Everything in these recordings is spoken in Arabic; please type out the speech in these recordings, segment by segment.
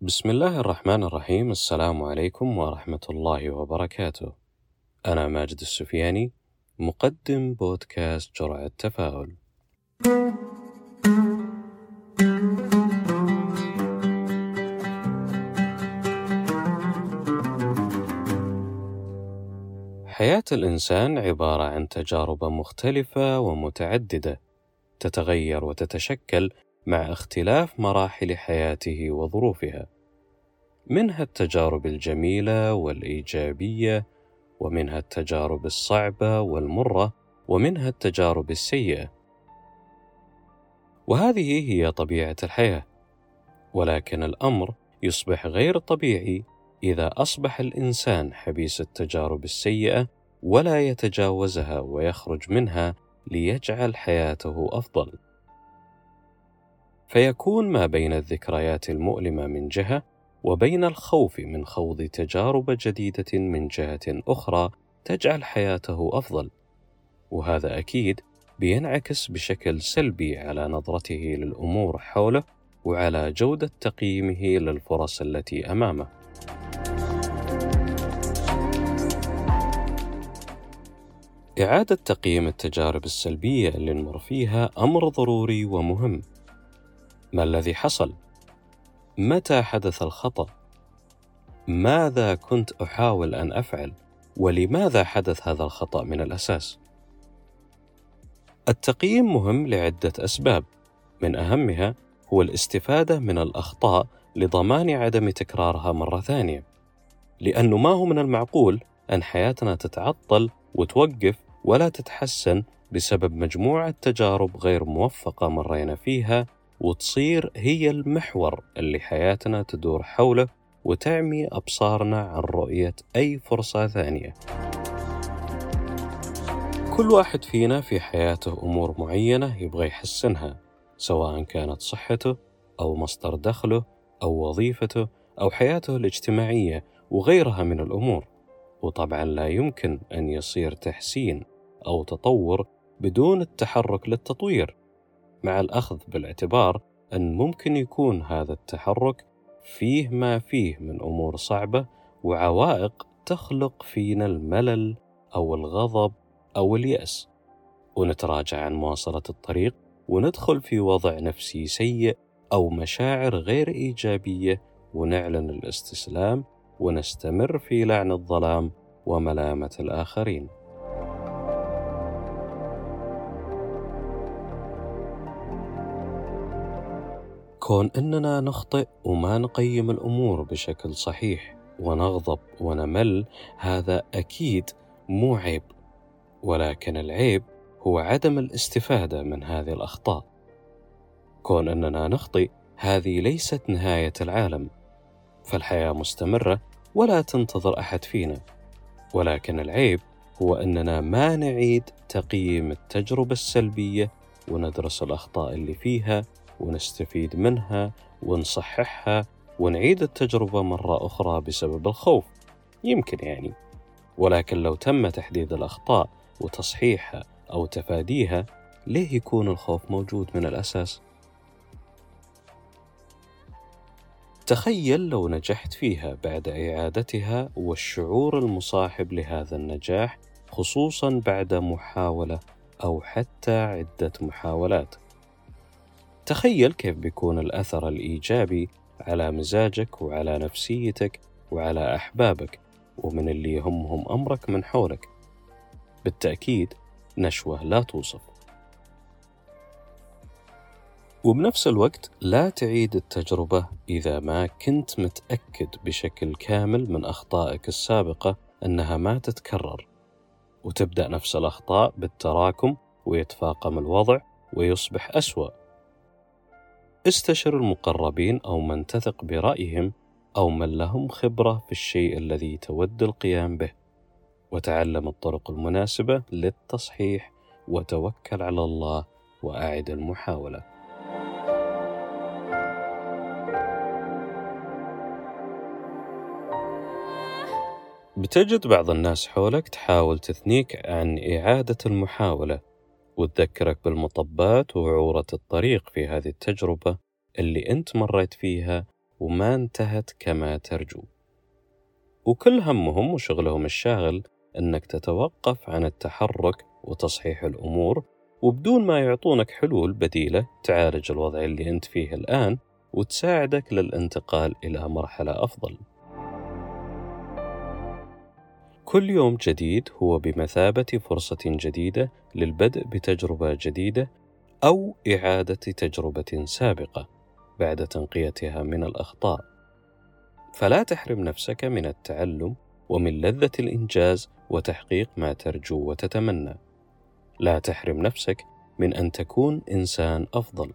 بسم الله الرحمن الرحيم السلام عليكم ورحمة الله وبركاته. أنا ماجد السفياني مقدم بودكاست جرعة تفاؤل. حياة الإنسان عبارة عن تجارب مختلفة ومتعددة تتغير وتتشكل مع اختلاف مراحل حياته وظروفها منها التجارب الجميلة والإيجابية ومنها التجارب الصعبة والمرة ومنها التجارب السيئة. وهذه هي طبيعة الحياة ولكن الأمر يصبح غير طبيعي إذا أصبح الإنسان حبيس التجارب السيئة ولا يتجاوزها ويخرج منها ليجعل حياته أفضل. فيكون ما بين الذكريات المؤلمة من جهة وبين الخوف من خوض تجارب جديدة من جهة أخرى تجعل حياته أفضل وهذا أكيد بينعكس بشكل سلبي على نظرته للأمور حوله وعلى جودة تقييمه للفرص التي أمامه إعادة تقييم التجارب السلبية اللي نمر فيها أمر ضروري ومهم. ما الذي حصل؟ متى حدث الخطأ؟ ماذا كنت أحاول أن أفعل؟ ولماذا حدث هذا الخطأ من الأساس؟ التقييم مهم لعدة أسباب، من أهمها هو الاستفادة من الأخطاء لضمان عدم تكرارها مرة ثانية. لأنه ما هو من المعقول أن حياتنا تتعطل وتوقف ولا تتحسن بسبب مجموعة تجارب غير موفقة مرينا فيها وتصير هي المحور اللي حياتنا تدور حوله وتعمي أبصارنا عن رؤية أي فرصة ثانية. كل واحد فينا في حياته أمور معينة يبغى يحسنها سواء كانت صحته أو مصدر دخله أو وظيفته أو حياته الاجتماعية وغيرها من الأمور. وطبعا لا يمكن أن يصير تحسين أو تطور بدون التحرك للتطوير مع الأخذ بالاعتبار أن ممكن يكون هذا التحرك فيه ما فيه من أمور صعبة وعوائق تخلق فينا الملل أو الغضب أو اليأس ونتراجع عن مواصلة الطريق وندخل في وضع نفسي سيء أو مشاعر غير إيجابية ونعلن الاستسلام ونستمر في لعن الظلام وملامة الآخرين. كون إننا نخطئ وما نقيم الأمور بشكل صحيح ونغضب ونمل هذا أكيد مو عيب. ولكن العيب هو عدم الاستفادة من هذه الأخطاء. كون إننا نخطئ هذه ليست نهاية العالم. فالحياة مستمرة ولا تنتظر أحد فينا. ولكن العيب هو إننا ما نعيد تقييم التجربة السلبية وندرس الأخطاء اللي فيها ونستفيد منها ونصححها ونعيد التجربة مرة أخرى بسبب الخوف. يمكن يعني. ولكن لو تم تحديد الأخطاء وتصحيحها أو تفاديها ليه يكون الخوف موجود من الأساس؟ تخيل لو نجحت فيها بعد إعادتها والشعور المصاحب لهذا النجاح خصوصا بعد محاولة أو حتى عدة محاولات. تخيل كيف بيكون الأثر الإيجابي على مزاجك وعلى نفسيتك وعلى أحبابك ومن اللي يهمهم أمرك من حولك. بالتأكيد نشوة لا توصف. وبنفس الوقت لا تعيد التجربة إذا ما كنت متأكد بشكل كامل من أخطائك السابقة أنها ما تتكرر. وتبدأ نفس الأخطاء بالتراكم ويتفاقم الوضع ويصبح أسوأ. استشر المقربين أو من تثق برأيهم أو من لهم خبرة في الشيء الذي تود القيام به. وتعلم الطرق المناسبة للتصحيح وتوكل على الله وأعد المحاولة. بتجد بعض الناس حولك تحاول تثنيك عن إعادة المحاولة. وتذكرك بالمطبات ووعورة الطريق في هذه التجربة اللي أنت مريت فيها وما انتهت كما ترجو وكل همهم وشغلهم الشاغل أنك تتوقف عن التحرك وتصحيح الأمور وبدون ما يعطونك حلول بديلة تعالج الوضع اللي أنت فيه الآن وتساعدك للانتقال إلى مرحلة أفضل. كل يوم جديد هو بمثابة فرصة جديدة للبدء بتجربة جديدة أو إعادة تجربة سابقة بعد تنقيتها من الأخطاء. فلا تحرم نفسك من التعلم ومن لذة الإنجاز وتحقيق ما ترجو وتتمنى. لا تحرم نفسك من أن تكون إنسان أفضل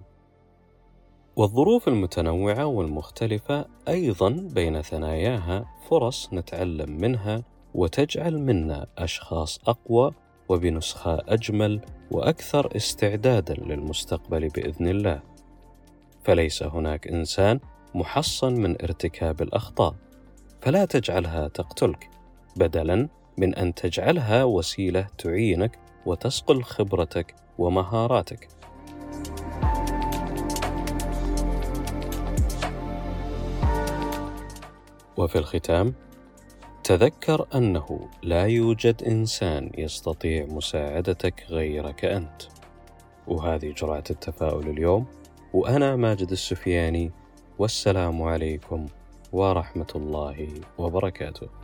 والظروف المتنوعة والمختلفة أيضا بين ثناياها فرص نتعلم منها وتجعل منا أشخاص أقوى وبنسخة أجمل وأكثر استعدادا للمستقبل بإذن الله. فليس هناك إنسان محصن من ارتكاب الأخطاء فلا تجعلها تقتلك بدلا من أن تجعلها وسيلة تعينك وتصقل خبرتك ومهاراتك. وفي الختام تذكر أنه لا يوجد إنسان يستطيع مساعدتك غيرك أنت. وهذه جرعة التفاؤل اليوم وأنا ماجد السفياني والسلام عليكم ورحمة الله وبركاته.